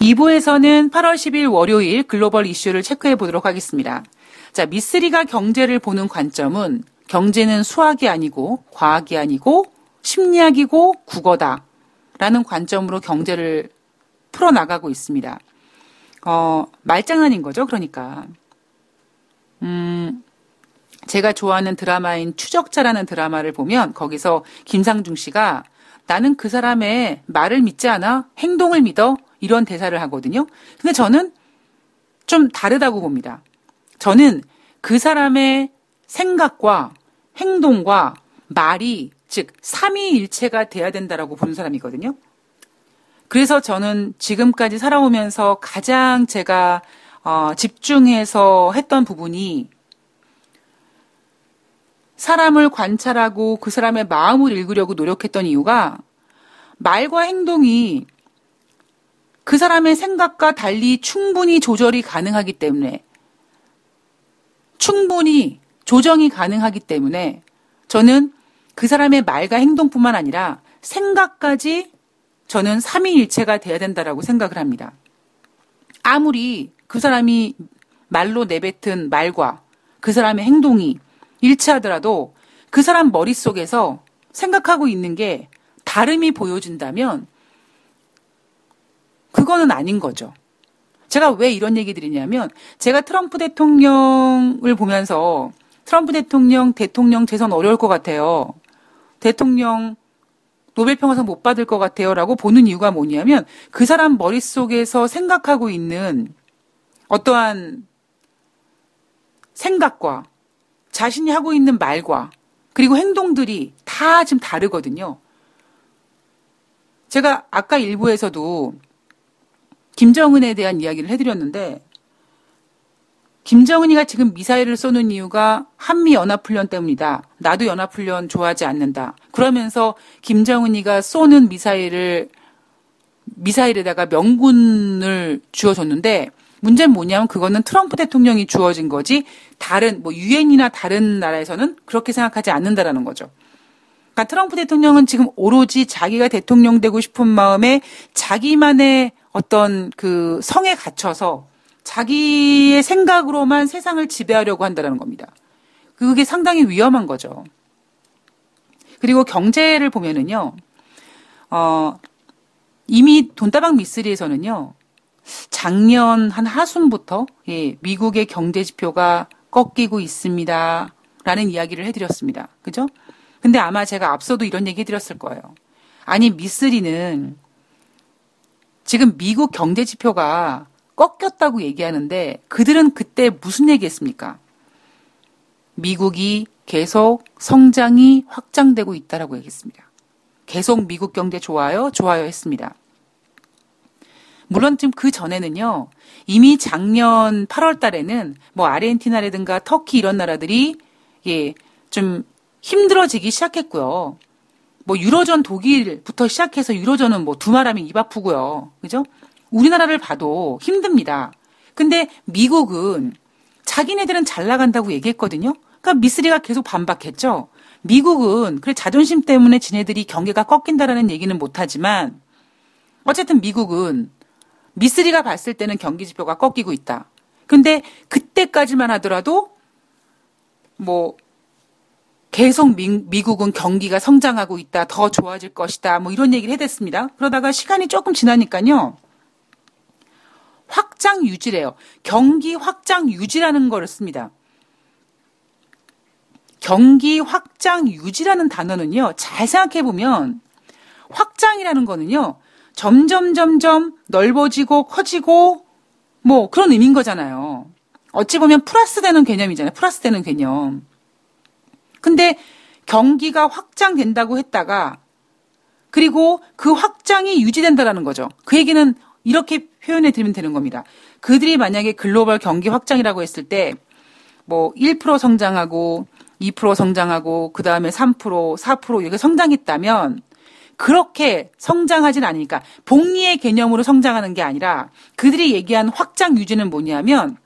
2부에서는 8월 10일 월요일 글로벌 이슈를 체크해 보도록 하겠습니다. 자, 미쓰리가 경제를 보는 관점은 경제는 수학이 아니고 과학이 아니고 심리학이고 국어다. 라는 관점으로 경제를 풀어나가고 있습니다. 어, 말장난인 거죠, 그러니까. 음, 제가 좋아하는 드라마인 추적자라는 드라마를 보면 거기서 김상중 씨가 나는 그 사람의 말을 믿지 않아 행동을 믿어 이런 대사를 하거든요. 근데 저는 좀 다르다고 봅니다. 저는 그 사람의 생각과 행동과 말이 즉 삼위일체가 돼야 된다라고 보는 사람이거든요. 그래서 저는 지금까지 살아오면서 가장 제가 어, 집중해서 했던 부분이 사람을 관찰하고 그 사람의 마음을 읽으려고 노력했던 이유가 말과 행동이 그 사람의 생각과 달리 충분히 조절이 가능하기 때문에 충분히 조정이 가능하기 때문에 저는 그 사람의 말과 행동뿐만 아니라 생각까지 저는 삼위일체가 돼야 된다라고 생각을 합니다. 아무리 그 사람이 말로 내뱉은 말과 그 사람의 행동이 일치하더라도 그 사람 머릿속에서 생각하고 있는 게 다름이 보여진다면 그거는 아닌 거죠. 제가 왜 이런 얘기 드리냐면 제가 트럼프 대통령을 보면서 트럼프 대통령 대통령 재선 어려울 것 같아요. 대통령 노벨 평화상 못 받을 것 같아요. 라고 보는 이유가 뭐냐면 그 사람 머릿속에서 생각하고 있는 어떠한 생각과 자신이 하고 있는 말과 그리고 행동들이 다 지금 다르거든요. 제가 아까 일부에서도 김정은에 대한 이야기를 해드렸는데 김정은이가 지금 미사일을 쏘는 이유가 한미 연합훈련 때문이다. 나도 연합훈련 좋아하지 않는다. 그러면서 김정은이가 쏘는 미사일을 미사일에다가 명분을 주어줬는데 문제는 뭐냐면 그거는 트럼프 대통령이 주어진 거지 다른 뭐 유엔이나 다른 나라에서는 그렇게 생각하지 않는다라는 거죠. 그러니까 트럼프 대통령은 지금 오로지 자기가 대통령 되고 싶은 마음에 자기만의 어떤 그 성에 갇혀서 자기의 생각으로만 세상을 지배하려고 한다는 겁니다. 그게 상당히 위험한 거죠. 그리고 경제를 보면은요, 어, 이미 돈다방 미쓰리에서는요, 작년 한 하순부터 예, 미국의 경제 지표가 꺾이고 있습니다. 라는 이야기를 해드렸습니다. 그죠? 근데 아마 제가 앞서도 이런 얘기 해드렸을 거예요. 아니, 미쓰리는 지금 미국 경제 지표가 꺾였다고 얘기하는데 그들은 그때 무슨 얘기했습니까? 미국이 계속 성장이 확장되고 있다라고 얘기했습니다. 계속 미국 경제 좋아요, 좋아요 했습니다. 물론 지금 그 전에는요, 이미 작년 8월 달에는 뭐 아르헨티나라든가 터키 이런 나라들이 예, 좀 힘들어지기 시작했고요. 뭐 유로존 독일부터 시작해서 유로존은 뭐 두말하면 입 아프고요. 그죠? 우리나라를 봐도 힘듭니다. 근데 미국은 자기네들은 잘 나간다고 얘기했거든요. 그러니까 미쓰리가 계속 반박했죠. 미국은 그래 자존심 때문에 지네들이 경계가 꺾인다라는 얘기는 못하지만 어쨌든 미국은 미쓰리가 봤을 때는 경기 지표가 꺾이고 있다. 근데 그때까지만 하더라도 뭐 계속 미, 국은 경기가 성장하고 있다. 더 좋아질 것이다. 뭐 이런 얘기를 해댔습니다. 그러다가 시간이 조금 지나니까요. 확장 유지래요. 경기 확장 유지라는 거를 씁니다. 경기 확장 유지라는 단어는요, 잘 생각해 보면, 확장이라는 거는요, 점점, 점점 넓어지고 커지고, 뭐, 그런 의미인 거잖아요. 어찌 보면 플러스 되는 개념이잖아요. 플러스 되는 개념. 근데 경기가 확장된다고 했다가, 그리고 그 확장이 유지된다라는 거죠. 그 얘기는 이렇게 표현해 드리면 되는 겁니다. 그들이 만약에 글로벌 경기 확장이라고 했을 때 뭐 1% 성장하고 2% 성장하고 그 다음에 3% 4% 이렇게 성장했다면 그렇게 성장하진 않으니까 복리의 개념으로 성장하는 게 아니라 그들이 얘기한 확장 유지는 뭐냐면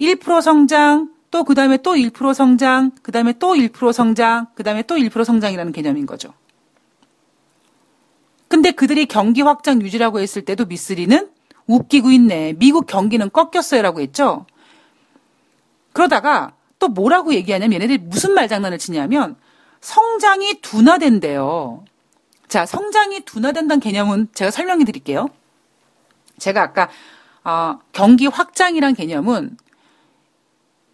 1% 성장 또 그 다음에 또 1% 성장 그 다음에 또 1% 성장 그 다음에 또 1% 성장이라는 개념인 거죠. 근데 그들이 경기 확장 유지라고 했을 때도 미쓰리는 웃기고 있네. 미국 경기는 꺾였어요 라고 했죠. 그러다가 또 뭐라고 얘기하냐면 얘네들이 무슨 말장난을 치냐면 성장이 둔화된대요. 자, 성장이 둔화된다는 개념은 제가 설명해 드릴게요. 제가 아까 어, 경기 확장이란 개념은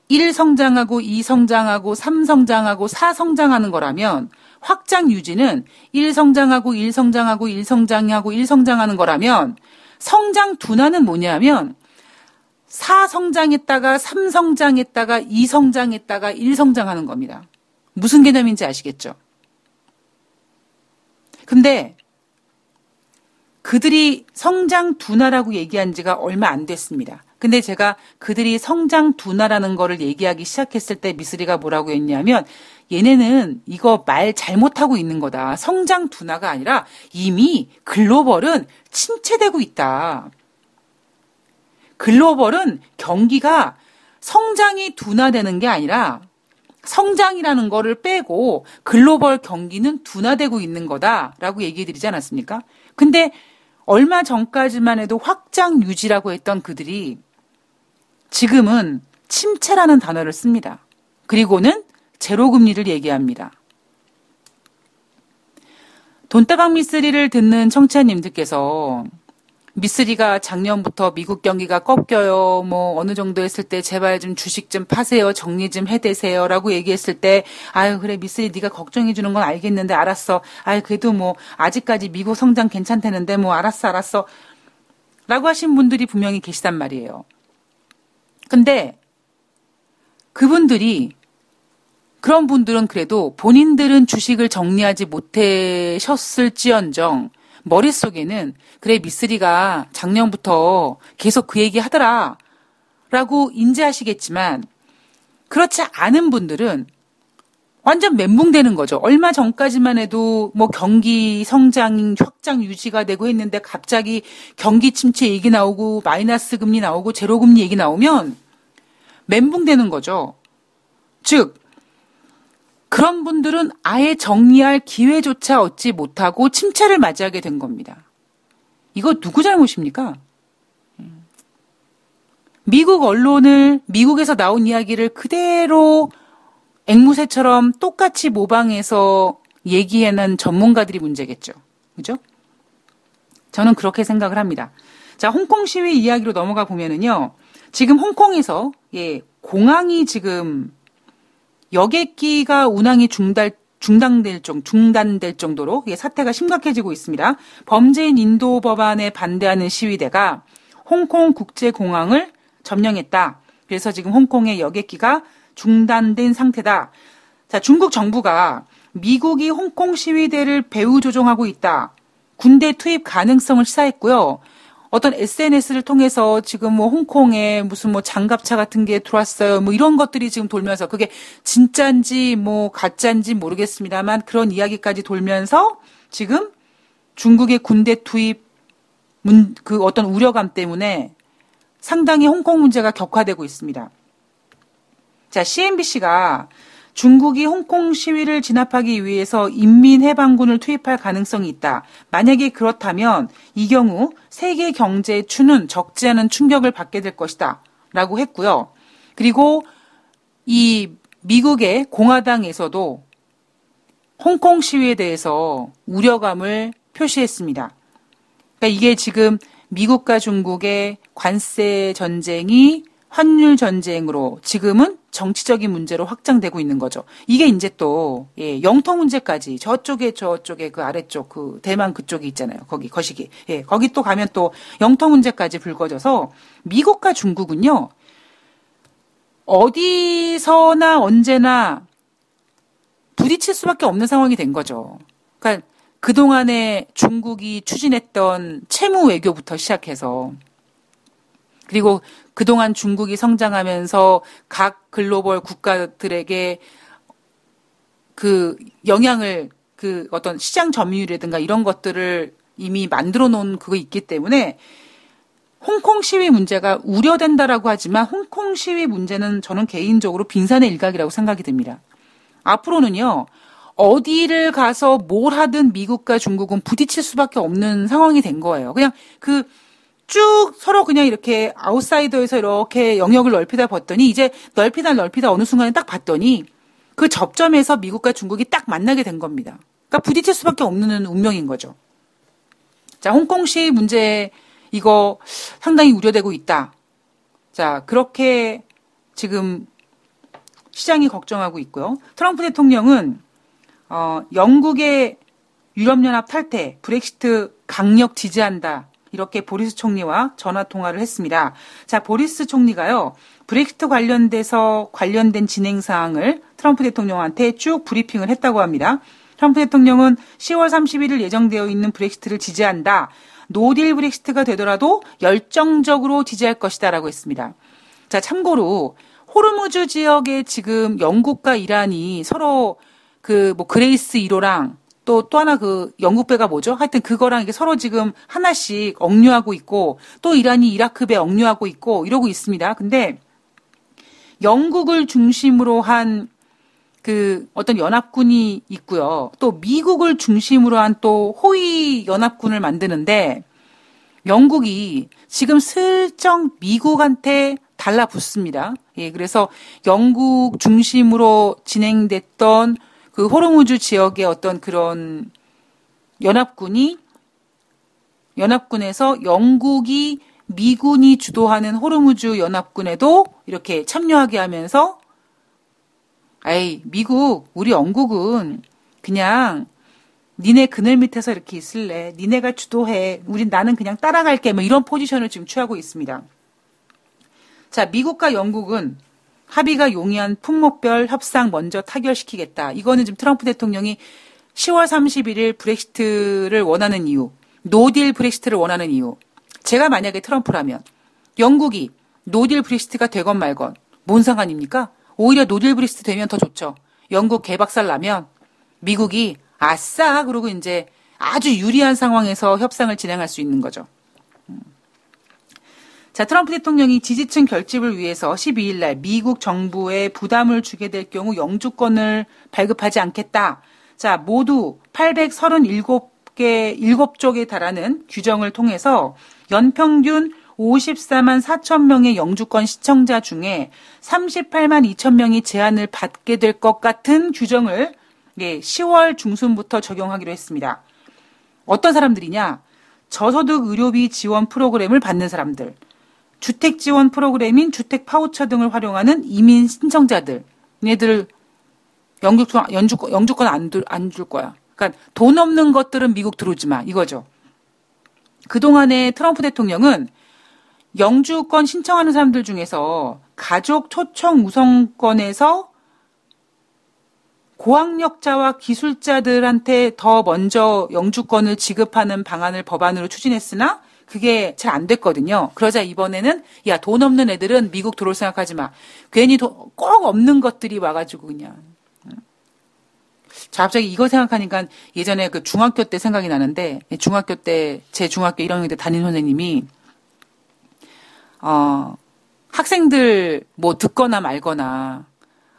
1 성장하고 2 성장하고 3 성장하고 4 성장하는 거라면 확장 유지는 1 성장하고 1 성장하고 1 성장하고 1 성장하는 거라면 성장 둔화는 뭐냐면 4 성장했다가 3 성장했다가 2 성장했다가 1 성장하는 겁니다. 무슨 개념인지 아시겠죠? 근데 그들이 성장 둔화라고 얘기한 지가 얼마 안 됐습니다. 근데 제가 그들이 성장 둔화라는 거를 얘기하기 시작했을 때 미스리가 뭐라고 했냐면 얘네는 이거 말 잘못하고 있는 거다. 성장 둔화가 아니라 이미 글로벌은 침체되고 있다. 글로벌은 경기가 성장이 둔화되는 게 아니라 성장이라는 거를 빼고 글로벌 경기는 둔화되고 있는 거다라고 얘기해 드리지 않았습니까? 근데 얼마 전까지만 해도 확장 유지라고 했던 그들이 지금은 침체라는 단어를 씁니다. 그리고는 제로금리를 얘기합니다. 돈다방 미쓰리를 듣는 청취자님들께서 미쓰리가 작년부터 미국 경기가 꺾여요. 뭐 어느 정도 했을 때 제발 좀 주식 좀 파세요. 정리 좀 해대세요라고 얘기했을 때 아유 그래 미쓰리 네가 걱정해 주는 건 알겠는데 알았어. 아유 그래도 뭐 아직까지 미국 성장 괜찮다는데 뭐 알았어 알았어. 라고 하신 분들이 분명히 계시단 말이에요. 근데 그분들이 그런 분들은 그래도 본인들은 주식을 정리하지 못하셨을지언정 머릿속에는 그래 미쓰리가 작년부터 계속 그 얘기 하더라 라고 인지하시겠지만 그렇지 않은 분들은 완전 멘붕되는 거죠. 얼마 전까지만 해도 뭐 경기 성장 확장 유지가 되고 했는데 갑자기 경기 침체 얘기 나오고 마이너스 금리 나오고 제로 금리 얘기 나오면 멘붕되는 거죠. 즉 그런 분들은 아예 정리할 기회조차 얻지 못하고 침체를 맞이하게 된 겁니다. 이거 누구 잘못입니까? 미국 언론을 미국에서 나온 이야기를 그대로 앵무새처럼 똑같이 모방해서 얘기해낸 전문가들이 문제겠죠. 그죠? 저는 그렇게 생각을 합니다. 자, 홍콩 시위 이야기로 넘어가 보면은요. 지금 홍콩에서 예, 공항이 지금 여객기가 운항이 중단 중단될 정 중단될 정도로 사태가 심각해지고 있습니다. 범죄인 인도 법안에 반대하는 시위대가 홍콩 국제공항을 점령했다. 그래서 지금 홍콩의 여객기가 중단된 상태다. 자, 중국 정부가 미국이 홍콩 시위대를 배후 조종하고 있다. 군대 투입 가능성을 시사했고요. 어떤 SNS를 통해서 지금 뭐 홍콩에 무슨 뭐 장갑차 같은 게 들어왔어요. 뭐 이런 것들이 지금 돌면서 그게 진짠지 뭐 가짠지 모르겠습니다만 그런 이야기까지 돌면서 지금 중국의 군대 투입 문, 그 어떤 우려감 때문에 상당히 홍콩 문제가 격화되고 있습니다. 자, CNBC가 중국이 홍콩 시위를 진압하기 위해서 인민해방군을 투입할 가능성이 있다. 만약에 그렇다면 이 경우 세계 경제의 추는 적지 않은 충격을 받게 될 것이다. 라고 했고요. 그리고 이 미국의 공화당에서도 홍콩 시위에 대해서 우려감을 표시했습니다. 그러니까 이게 지금 미국과 중국의 관세 전쟁이 환율 전쟁으로 지금은 정치적인 문제로 확장되고 있는 거죠. 이게 이제 또 예, 영토 문제까지 저쪽에 저쪽에 그 아래쪽 그 대만 그쪽이 있잖아요. 거기 거시기. 예, 거기 또 가면 또 영토 문제까지 불거져서 미국과 중국은요. 어디서나 언제나 부딪힐 수밖에 없는 상황이 된 거죠. 그러니까 그동안에 중국이 추진했던 채무 외교부터 시작해서 그리고 그동안 중국이 성장하면서 각 글로벌 국가들에게 그 영향을 그 어떤 시장 점유율이라든가 이런 것들을 이미 만들어 놓은 그거 있기 때문에 홍콩 시위 문제가 우려된다라고 하지만 홍콩 시위 문제는 저는 개인적으로 빈산의 일각이라고 생각이 듭니다. 앞으로는요, 어디를 가서 뭘 하든 미국과 중국은 부딪힐 수밖에 없는 상황이 된 거예요. 그냥 그 쭉 서로 그냥 이렇게 아웃사이더에서 이렇게 영역을 넓히다 봤더니 이제 넓히다 넓히다 어느 순간에 딱 봤더니 그 접점에서 미국과 중국이 딱 만나게 된 겁니다. 그러니까 부딪힐 수밖에 없는 운명인 거죠. 자, 홍콩시 문제 이거 상당히 우려되고 있다. 자, 그렇게 지금 시장이 걱정하고 있고요. 트럼프 대통령은 어, 영국의 유럽연합 탈퇴, 브렉시트 강력 지지한다. 이렇게 보리스 총리와 전화 통화를 했습니다. 자, 보리스 총리가요. 브렉시트 관련돼서 관련된 진행 사항을 트럼프 대통령한테 쭉 브리핑을 했다고 합니다. 트럼프 대통령은 10월 31일 예정되어 있는 브렉시트를 지지한다. no deal 브렉시트가 되더라도 열정적으로 지지할 것이다라고 했습니다. 자, 참고로 호르무즈 지역에 지금 영국과 이란이 서로 그 뭐 그레이스 1호랑 또, 또 하나 그 영국배가 뭐죠? 하여튼 그거랑 이게 서로 지금 하나씩 억류하고 있고 또 이란이 이라크배 억류하고 있고 이러고 있습니다. 근데 영국을 중심으로 한 그 어떤 연합군이 있고요. 또 미국을 중심으로 한 또 호위 연합군을 만드는데 영국이 지금 슬쩍 미국한테 달라붙습니다. 예, 그래서 영국 중심으로 진행됐던 그 호르무즈 지역의 어떤 그런 연합군이 연합군에서 영국이 미군이 주도하는 호르무즈 연합군에도 이렇게 참여하게 하면서 에이 미국 우리 영국은 그냥 니네 그늘 밑에서 이렇게 있을래. 니네가 주도해. 우린 나는 그냥 따라갈게. 뭐 이런 포지션을 지금 취하고 있습니다. 자 미국과 영국은 합의가 용이한 품목별 협상 먼저 타결시키겠다. 이거는 지금 트럼프 대통령이 10월 31일 브렉시트를 원하는 이유, no deal 브렉시트를 원하는 이유. 제가 만약에 트럼프라면 영국이 no deal 브렉시트가 되건 말건 뭔 상관입니까? 오히려 no deal 브렉시트 되면 더 좋죠. 영국 개박살 나면 미국이 아싸 그러고 이제 아주 유리한 상황에서 협상을 진행할 수 있는 거죠. 자, 트럼프 대통령이 지지층 결집을 위해서 12일 날 미국 정부에 부담을 주게 될 경우 영주권을 발급하지 않겠다. 자, 모두 837개, 7쪽에 달하는 규정을 통해서 연평균 54만 4천 명의 영주권 시청자 중에 38만 2천 명이 제한을 받게 될 것 같은 규정을 예, 10월 중순부터 적용하기로 했습니다. 어떤 사람들이냐? 저소득 의료비 지원 프로그램을 받는 사람들, 주택 지원 프로그램인 주택 파우처 등을 활용하는 이민 신청자들. 얘들 영주권, 영주권, 영주권 안, 안 줄 거야. 그러니까 돈 없는 것들은 미국 들어오지 마. 이거죠. 그 동안에 트럼프 대통령은 영주권 신청하는 사람들 중에서 가족 초청 우선권에서 고학력자와 기술자들한테 더 먼저 영주권을 지급하는 방안을 법안으로 추진했으나 그게 잘 안 됐거든요. 그러자 이번에는 야 돈 없는 애들은 미국 들어올 생각하지 마. 괜히 돈, 꼭 없는 것들이 와가지고 그냥. 자, 갑자기 이거 생각하니까 예전에 그 중학교 때 생각이 나는데 중학교 때 제 중학교 1학년 때 담임 선생님이 어 학생들 뭐 듣거나 말거나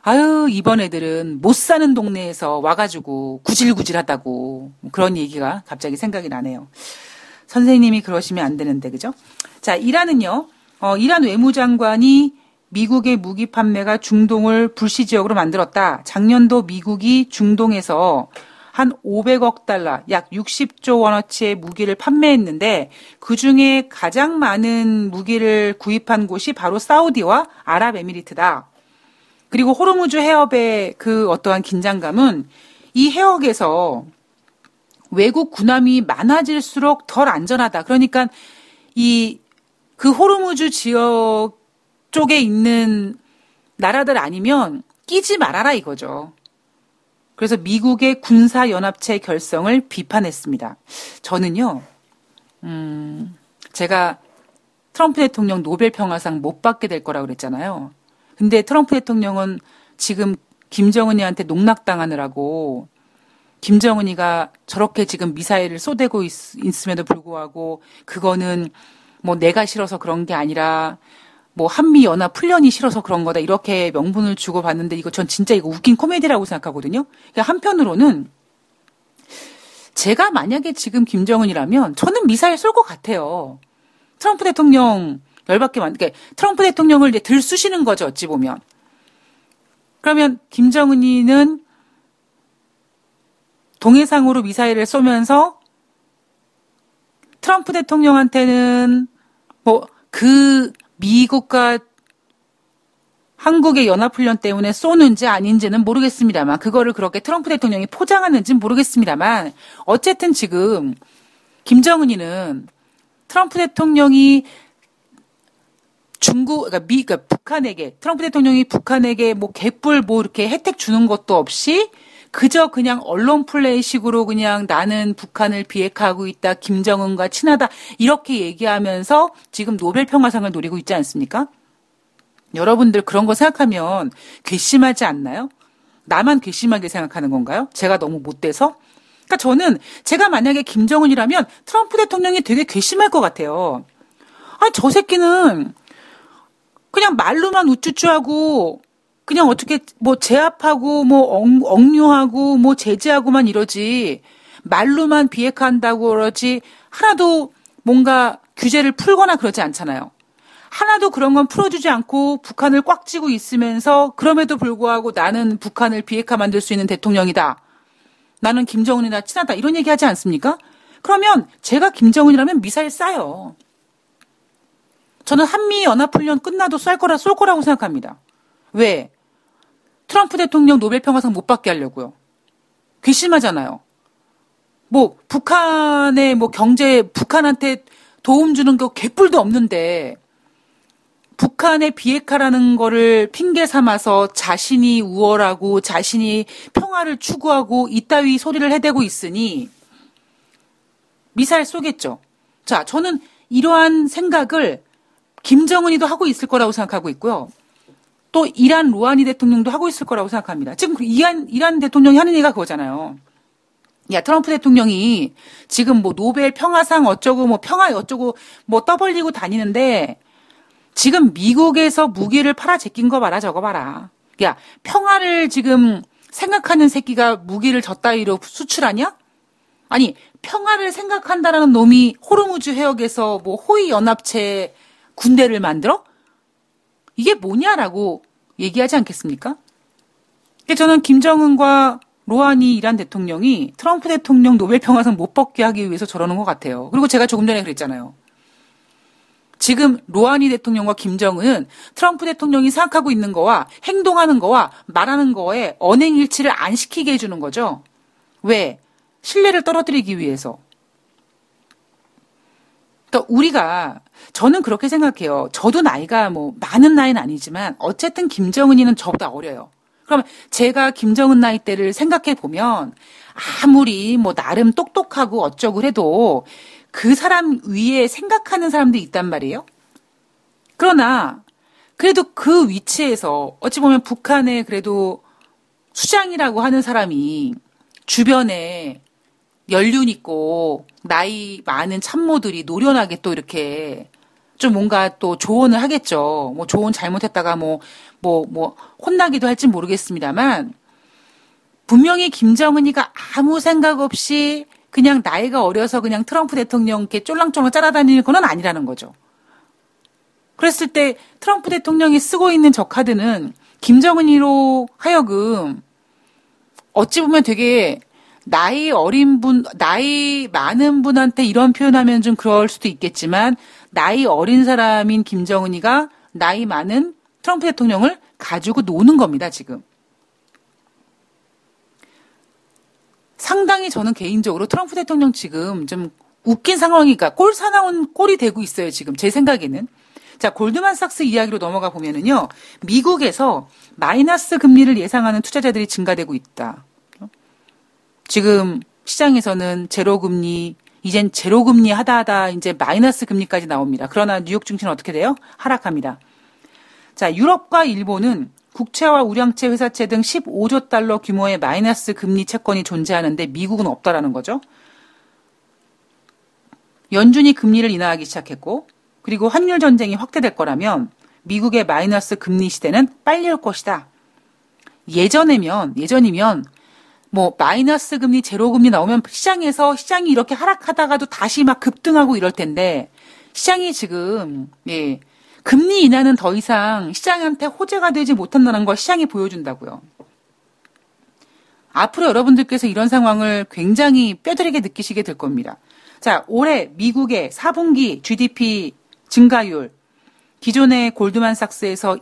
아유 이번 애들은 못 사는 동네에서 와가지고 구질구질하다고 그런 얘기가 갑자기 생각이 나네요. 선생님이 그러시면 안 되는데, 그죠? 자, 이란은요, 어, 이란 외무장관이 미국의 무기 판매가 중동을 불시 지역으로 만들었다. 작년도 미국이 중동에서 한 500억 달러, 약 60조 원어치의 무기를 판매했는데 그 중에 가장 많은 무기를 구입한 곳이 바로 사우디와 아랍에미리트다. 그리고 호르무즈 해협의 그 어떠한 긴장감은 이 해역에서 외국 군함이 많아질수록 덜 안전하다. 그러니까 이 그 호르무즈 지역 쪽에 있는 나라들 아니면 끼지 말아라 이거죠. 그래서 미국의 군사 연합체 결성을 비판했습니다. 저는요, 음, 제가 트럼프 대통령 노벨 평화상 못 받게 될 거라고 그랬잖아요. 근데 트럼프 대통령은 지금 김정은이한테 농락당하느라고 김정은이가 저렇게 지금 미사일을 쏘대고 있, 있음에도 불구하고 그거는 뭐 내가 싫어서 그런 게 아니라 뭐 한미 연합 훈련이 싫어서 그런 거다 이렇게 명분을 주고 봤는데 이거 전 진짜 이거 웃긴 코미디라고 생각하거든요. 그러니까 한편으로는 제가 만약에 지금 김정은이라면 저는 미사일 쏠 것 같아요. 트럼프 대통령 열받게 만, 그러니까 트럼프 대통령을 이제 들쑤시는 거죠, 어찌 보면. 그러면 김정은이는 동해상으로 미사일을 쏘면서 트럼프 대통령한테는 뭐 그 미국과 한국의 연합훈련 때문에 쏘는지 아닌지는 모르겠습니다만 그거를 그렇게 트럼프 대통령이 포장하는지는 모르겠습니다만 어쨌든 지금 김정은이는 트럼프 대통령이 중국, 그러니까 미, 그러니까 북한에게, 트럼프 대통령이 북한에게 뭐 개뿔 뭐 이렇게 혜택 주는 것도 없이 그저 그냥 언론 플레이식으로 그냥 나는 북한을 비핵화하고 있다, 김정은과 친하다, 이렇게 얘기하면서 지금 노벨 평화상을 노리고 있지 않습니까? 여러분들 그런 거 생각하면 괘씸하지 않나요? 나만 괘씸하게 생각하는 건가요? 제가 너무 못돼서? 그러니까 저는 제가 만약에 김정은이라면 트럼프 대통령이 되게 괘씸할 것 같아요. 아니, 저 새끼는 그냥 말로만 우쭈쭈하고 그냥 어떻게 뭐 제압하고 뭐 억, 류하고 뭐 제재하고만 이러지 말로만 비핵화한다고 그러지 하나도 뭔가 규제를 풀거나 그러지 않잖아요. 하나도 그런 건 풀어주지 않고 북한을 꽉 쥐고 있으면서 그럼에도 불구하고 나는 북한을 비핵화 만들 수 있는 대통령이다. 나는 김정은이나 친하다. 이런 얘기 하지 않습니까? 그러면 제가 김정은이라면 미사일 쏴요. 저는 한미 연합훈련 끝나도 쏠 거라 쏠 거라고 생각합니다. 왜? 트럼프 대통령 노벨 평화상 못 받게 하려고요. 괘씸하잖아요. 뭐 북한의 뭐 경제 북한한테 도움 주는 거 개뿔도 없는데 북한의 비핵화라는 거를 핑계 삼아서 자신이 우월하고 자신이 평화를 추구하고 이따위 소리를 해대고 있으니 미사일 쏘겠죠. 자, 저는 이러한 생각을 김정은이도 하고 있을 거라고 생각하고 있고요. 또 이란 로하니 대통령도 하고 있을 거라고 생각합니다. 지금 그 이란, 이란 대통령이 하는 얘기가 그거잖아요. 야, 트럼프 대통령이 지금 뭐 노벨 평화상 어쩌고 뭐 평화 어쩌고 뭐 떠벌리고 다니는데 지금 미국에서 무기를 팔아 제낀 거 봐라, 저거 봐라. 야, 평화를 지금 생각하는 새끼가 무기를 저따위로 수출하냐? 아니, 평화를 생각한다라는 놈이 호르무즈 해역에서 뭐 호위 연합체 군대를 만들어? 이게 뭐냐라고 얘기하지 않겠습니까? 저는 김정은과 로하니 이란 대통령이 트럼프 대통령 노벨 평화상 못 받게 하기 위해서 저러는 것 같아요. 그리고 제가 조금 전에 그랬잖아요. 지금 로하니 대통령과 김정은은 트럼프 대통령이 생각하고 있는 거와 행동하는 거와 말하는 거에 언행일치를 안 시키게 해주는 거죠. 왜? 신뢰를 떨어뜨리기 위해서. 또 우리가 저는 그렇게 생각해요. 저도 나이가 뭐 많은 나이는 아니지만 어쨌든 김정은이는 저보다 어려요. 그러면 제가 김정은 나이 때를 생각해 보면 아무리 뭐 나름 똑똑하고 어쩌고 해도 그 사람 위에 생각하는 사람도 있단 말이에요. 그러나 그래도 그 위치에서 어찌 보면 북한의 그래도 수장이라고 하는 사람이 주변에 연륜 있고 나이 많은 참모들이 노련하게 또 이렇게 좀 뭔가 또 조언을 하겠죠. 뭐 조언 잘못했다가 뭐, 뭐, 뭐, 혼나기도 할지 모르겠습니다만, 분명히 김정은이가 아무 생각 없이 그냥 나이가 어려서 그냥 트럼프 대통령께 쫄랑쫄랑 짜라다니는 건 아니라는 거죠. 그랬을 때 트럼프 대통령이 쓰고 있는 저 카드는 김정은이로 하여금 어찌 보면 되게 나이 어린 분, 나이 많은 분한테 이런 표현하면 좀 그럴 수도 있겠지만 나이 어린 사람인 김정은이가 나이 많은 트럼프 대통령을 가지고 노는 겁니다, 지금. 상당히 저는 개인적으로 트럼프 대통령 지금 좀 웃긴 상황이니까 꼴 사나운 꼴이 되고 있어요, 지금. 제 생각에는. 자, 골드만삭스 이야기로 넘어가 보면은요, 미국에서 마이너스 금리를 예상하는 투자자들이 증가되고 있다. 지금 시장에서는 제로 금리, 이젠 제로 금리 하다 하다 이제 마이너스 금리까지 나옵니다. 그러나 뉴욕 증시는 어떻게 돼요? 하락합니다. 자, 유럽과 일본은 국채와 우량채 회사채 등 15조 달러 규모의 마이너스 금리 채권이 존재하는데 미국은 없다라는 거죠. 연준이 금리를 인하하기 시작했고 그리고 환율 전쟁이 확대될 거라면 미국의 마이너스 금리 시대는 빨리 올 것이다. 예전이면 예전이면 뭐 마이너스 금리, 제로 금리 나오면 시장에서 시장이 이렇게 하락하다가도 다시 막 급등하고 이럴 텐데 시장이 지금 예. 금리 인하는 더 이상 시장한테 호재가 되지 못한다는 걸 시장이 보여준다고요. 앞으로 여러분들께서 이런 상황을 굉장히 뼈저리게 느끼시게 될 겁니다. 자, 올해 미국의 4분기 GDP 증가율 기존의 골드만삭스에서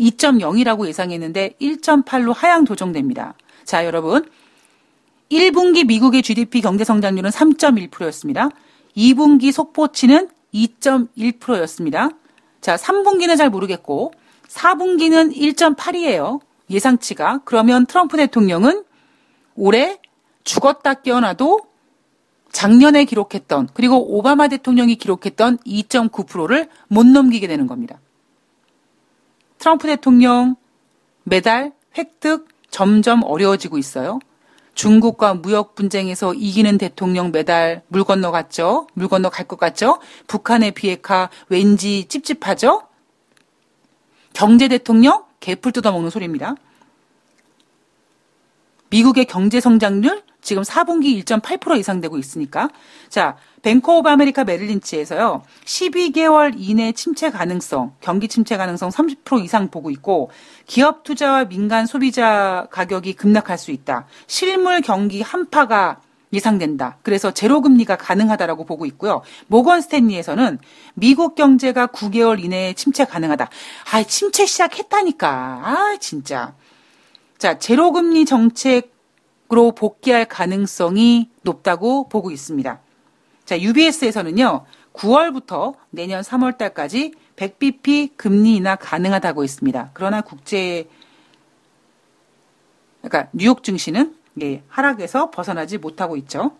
2.0이라고 예상했는데 1.8로 하향 조정됩니다. 자, 여러분. 1분기 미국의 GDP 경제 성장률은 3.1%였습니다. 2분기 속보치는 2.1%였습니다. 자, 3분기는 잘 모르겠고 4분기는 1.8이에요. 예상치가. 그러면 트럼프 대통령은 올해 죽었다 깨어나도 작년에 기록했던 그리고 오바마 대통령이 기록했던 2.9%를 못 넘기게 되는 겁니다. 트럼프 대통령 매달 획득 점점 어려워지고 있어요. 중국과 무역 분쟁에서 이기는 대통령 매달 물 건너갔죠. 물 건너갈 것 같죠. 북한의 비핵화 왠지 찝찝하죠. 경제 대통령 개풀 뜯어먹는 소리입니다. 미국의 경제 성장률 지금 4분기 1.8% 이상 되고 있으니까. 자, 뱅크 오브 아메리카 메릴린치에서요. 12개월 이내 침체 가능성, 경기 침체 가능성 30% 이상 보고 있고 기업 투자와 민간 소비자 가격이 급락할 수 있다. 실물 경기 한파가 예상된다. 그래서 제로 금리가 가능하다라고 보고 있고요. 모건 스탠리에서는 미국 경제가 9개월 이내에 침체 가능하다. 아, 침체 시작했다니까. 아, 진짜. 자, 제로 금리 정책 으 로 복귀할 가능성이 높다고 보고 있습니다. 자, UBS에서는요, 9월부터 내년 3월 달까지 100bp 금리 인하 가능하다고 있습니다. 그러나 국제, 그러니까 뉴욕 증시는 예, 하락에서 벗어나지 못하고 있죠.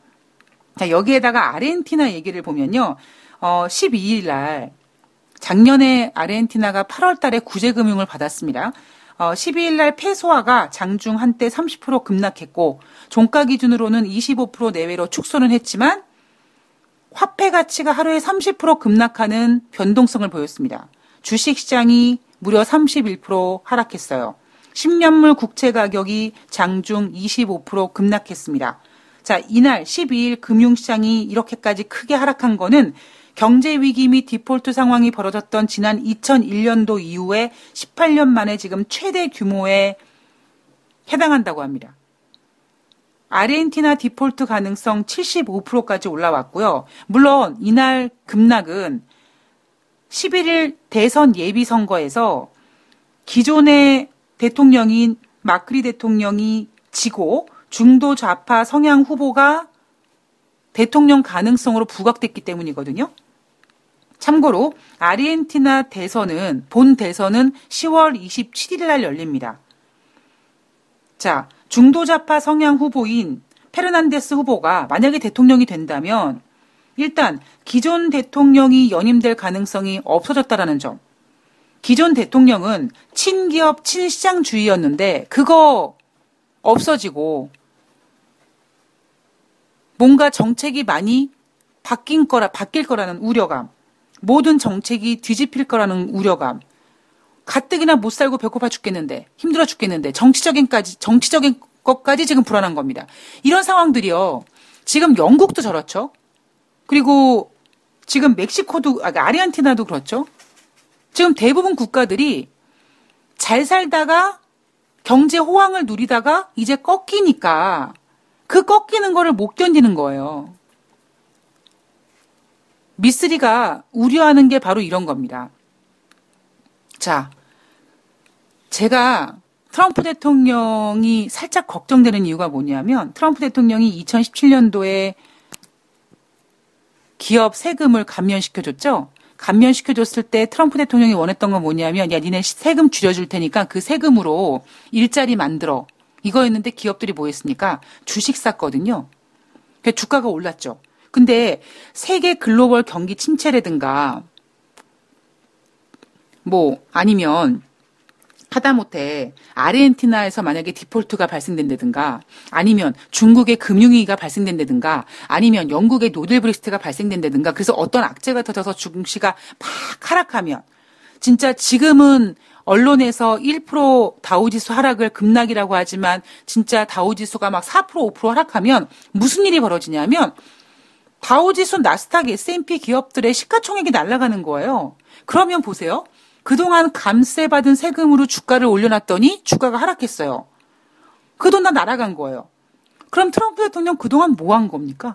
자, 여기에다가 아르헨티나 얘기를 보면요, 어, 12일 날, 작년에 아르헨티나가 8월 달에 구제금융을 받았습니다. 어, 12일 날 페소화가 장중 한때 30% 급락했고 종가 기준으로는 25% 내외로 축소는 했지만 화폐 가치가 하루에 30% 급락하는 변동성을 보였습니다. 주식 시장이 무려 31% 하락했어요. 10년물 국채 가격이 장중 25% 급락했습니다. 자, 이날 12일 금융시장이 이렇게까지 크게 하락한 거는 경제 위기 및 디폴트 상황이 벌어졌던 지난 2001년도 이후에 18년 만에 지금 최대 규모에 해당한다고 합니다. 아르헨티나 디폴트 가능성 75%까지 올라왔고요. 물론 이날 급락은 11일 대선 예비 선거에서 기존의 대통령인 마크리 대통령이 지고 중도 좌파 성향 후보가 대통령 가능성으로 부각됐기 때문이거든요. 참고로 아르헨티나 대선은 본 대선은 10월 27일 날 열립니다. 자, 중도좌파 성향 후보인 페르난데스 후보가 만약에 대통령이 된다면 일단 기존 대통령이 연임될 가능성이 없어졌다라는 점. 기존 대통령은 친기업 친시장주의였는데 그거 없어지고 뭔가 정책이 많이 바뀐 거라 바뀔 거라는 우려감. 모든 정책이 뒤집힐 거라는 우려감. 가뜩이나 못 살고 배고파 죽겠는데, 힘들어 죽겠는데, 정치적인까지, 정치적인 것까지 지금 불안한 겁니다. 이런 상황들이요. 지금 영국도 저렇죠. 그리고 지금 멕시코도, 아, 아르헨티나도 그렇죠. 지금 대부분 국가들이 잘 살다가 경제 호황을 누리다가 이제 꺾이니까 그 꺾이는 거를 못 견디는 거예요. 미쓰리가 우려하는 게 바로 이런 겁니다. 자, 제가 트럼프 대통령이 살짝 걱정되는 이유가 뭐냐면 트럼프 대통령이 2017년도에 기업 세금을 감면시켜줬죠. 감면시켜줬을 때 트럼프 대통령이 원했던 건 뭐냐면 야 니네 세금 줄여줄 테니까 그 세금으로 일자리 만들어 이거였는데 기업들이 뭐 했습니까? 주식 샀거든요. 그 주가가 올랐죠. 근데 세계 글로벌 경기 침체라든가 뭐 아니면 하다못해 아르헨티나에서 만약에 디폴트가 발생된다든가 아니면 중국의 금융위기가 발생된다든가 아니면 영국의 노델 브렉스트가 발생된다든가 그래서 어떤 악재가 터져서 중시가 막 하락하면 진짜 지금은 언론에서 1% 다우지수 하락을 급락이라고 하지만 진짜 다우지수가 막 4% 5% 하락하면 무슨 일이 벌어지냐면 다우지수 나스닥 S&P 기업들의 시가총액이 날아가는 거예요. 그러면 보세요. 그동안 감세 받은 세금으로 주가를 올려놨더니 주가가 하락했어요. 그 돈 다 날아간 거예요. 그럼 트럼프 대통령 그동안 뭐 한 겁니까?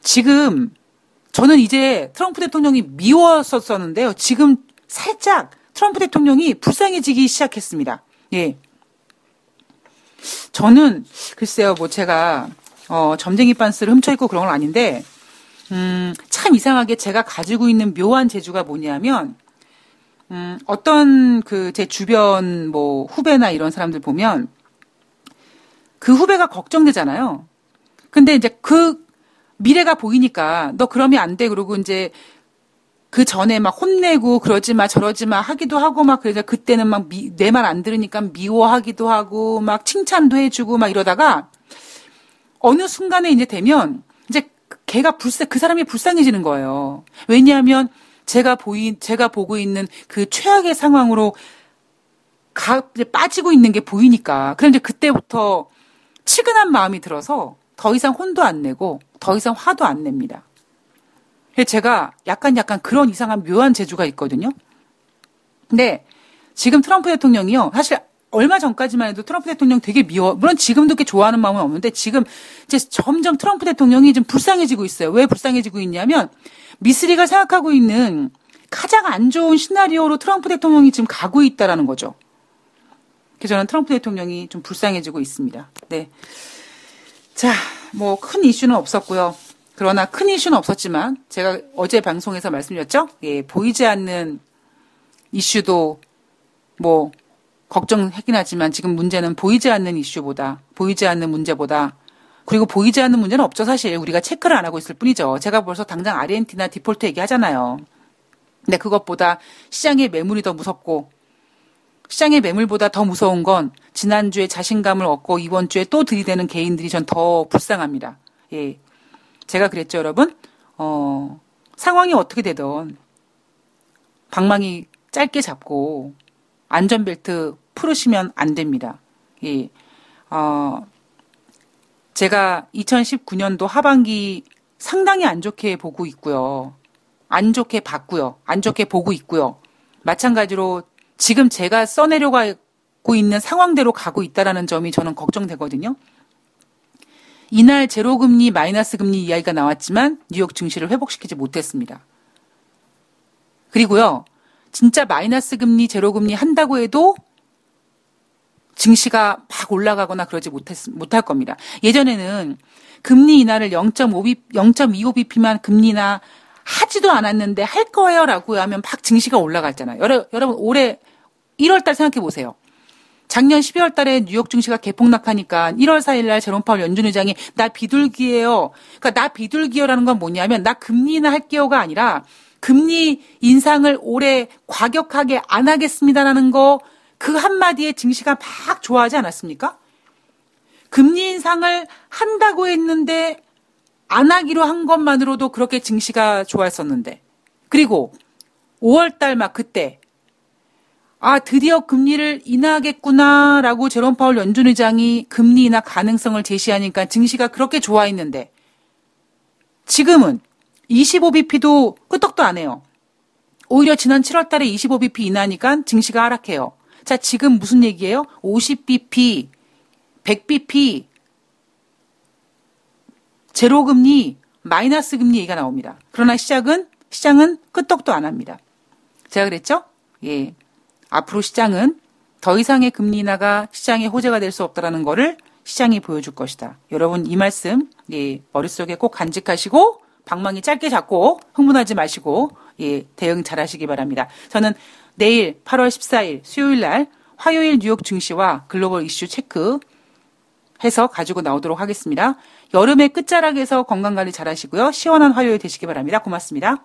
지금 저는 이제 트럼프 대통령이 미웠었었는데요. 지금 살짝 트럼프 대통령이 불쌍해지기 시작했습니다. 예. 저는 글쎄요, 뭐 제가 어, 점쟁이 반스를 훔쳐 입고 그런 건 아닌데 음, 참 이상하게 제가 가지고 있는 묘한 재주가 뭐냐면 음, 어떤 그 제 주변 뭐 후배나 이런 사람들 보면 그 후배가 걱정되잖아요. 근데 이제 그 미래가 보이니까 너 그러면 안 돼. 그러고 이제 그 전에 막 혼내고 그러지 마 저러지 마 하기도 하고 막 그래서 그때는 막 내 말 안 들으니까 미워하기도 하고 막 칭찬도 해주고 막 이러다가 어느 순간에 이제 되면 이제 걔가 불쌍 그 사람이 불쌍해지는 거예요. 왜냐하면 제가 보인 제가 보고 있는 그 최악의 상황으로 가 이제 빠지고 있는 게 보이니까 그런데 그때부터 치근한 마음이 들어서 더 이상 혼도 안 내고 더 이상 화도 안 냅니다. 제가 약간 약간 그런 이상한 묘한 재주가 있거든요. 근데 지금 트럼프 대통령이요. 사실 얼마 전까지만 해도 트럼프 대통령 되게 미워. 물론 지금도 그렇게 좋아하는 마음은 없는데 지금 이제 점점 트럼프 대통령이 좀 불쌍해지고 있어요. 왜 불쌍해지고 있냐면 미스리가 생각하고 있는 가장 안 좋은 시나리오로 트럼프 대통령이 지금 가고 있다라는 거죠. 그래서 저는 트럼프 대통령이 좀 불쌍해지고 있습니다. 네. 자, 뭐 큰 이슈는 없었고요. 그러나 큰 이슈는 없었지만 제가 어제 방송에서 말씀드렸죠. 예, 보이지 않는 이슈도 뭐 걱정하긴 하지만 지금 문제는 보이지 않는 이슈보다 보이지 않는 문제보다 그리고 보이지 않는 문제는 없죠 사실 우리가 체크를 안 하고 있을 뿐이죠. 제가 벌써 당장 아르헨티나 디폴트 얘기하잖아요. 근데 그것보다 시장의 매물이 더 무섭고 시장의 매물보다 더 무서운 건 지난주에 자신감을 얻고 이번 주에 또 들이대는 개인들이 전 더 불쌍합니다. 예. 제가 그랬죠, 여러분. 어, 상황이 어떻게 되든 방망이 짧게 잡고 안전벨트 풀으시면 안 됩니다. 예. 어, 제가 2019년도 하반기 상당히 안 좋게 보고 있고요. 안 좋게 봤고요. 안 좋게 보고 있고요. 마찬가지로 지금 제가 써내려가고 있는 상황대로 가고 있다라는 점이 저는 걱정되거든요. 이날 제로금리, 마이너스 금리 이야기가 나왔지만 뉴욕 증시를 회복시키지 못했습니다. 그리고요, 진짜 마이너스 금리, 제로 금리 한다고 해도 증시가 막 올라가거나 그러지 못했, 못할 겁니다. 예전에는 금리 인하를 0.5B, 0.25bp만 금리 인하 하지도 않았는데 할 거예요 라고 하면 막 증시가 올라갔잖아요. 여러, 여러분 올해 1월 달 생각해 보세요. 작년 12월 달에 뉴욕 증시가 개폭락하니까 1월 4일 날 제롬 파월 연준 의장이 나 비둘기예요. 그러니까 나 비둘기요라는 건 뭐냐면 나 금리 인하 할게요가 아니라 금리 인상을 올해 과격하게 안 하겠습니다라는 거 그 한마디에 증시가 막 좋아하지 않았습니까? 금리 인상을 한다고 했는데 안 하기로 한 것만으로도 그렇게 증시가 좋았었는데 그리고 5월 달 막 그때 아, 드디어 금리를 인하하겠구나라고 제롬 파월 연준 의장이 금리 인하 가능성을 제시하니까 증시가 그렇게 좋아했는데 지금은 25bp도 끄떡도 안 해요. 오히려 지난 7월 달에 25bp 인하니까 증시가 하락해요. 자, 지금 무슨 얘기예요? 50bp, 100bp, 제로금리, 마이너스 금리 얘기가 나옵니다. 그러나 시작은, 시장은 끄떡도 안 합니다. 제가 그랬죠? 예. 앞으로 시장은 더 이상의 금리 인하가 시장의 호재가 될 수 없다라는 것을 시장이 보여줄 것이다. 여러분 이 말씀 예, 머릿속에 꼭 간직하시고 방망이 짧게 잡고 흥분하지 마시고 예, 대응 잘 하시기 바랍니다. 저는 내일 8월 14일 수요일 날 화요일 뉴욕 증시와 글로벌 이슈 체크 해서 가지고 나오도록 하겠습니다. 여름의 끝자락에서 건강관리 잘 하시고요. 시원한 화요일 되시기 바랍니다. 고맙습니다.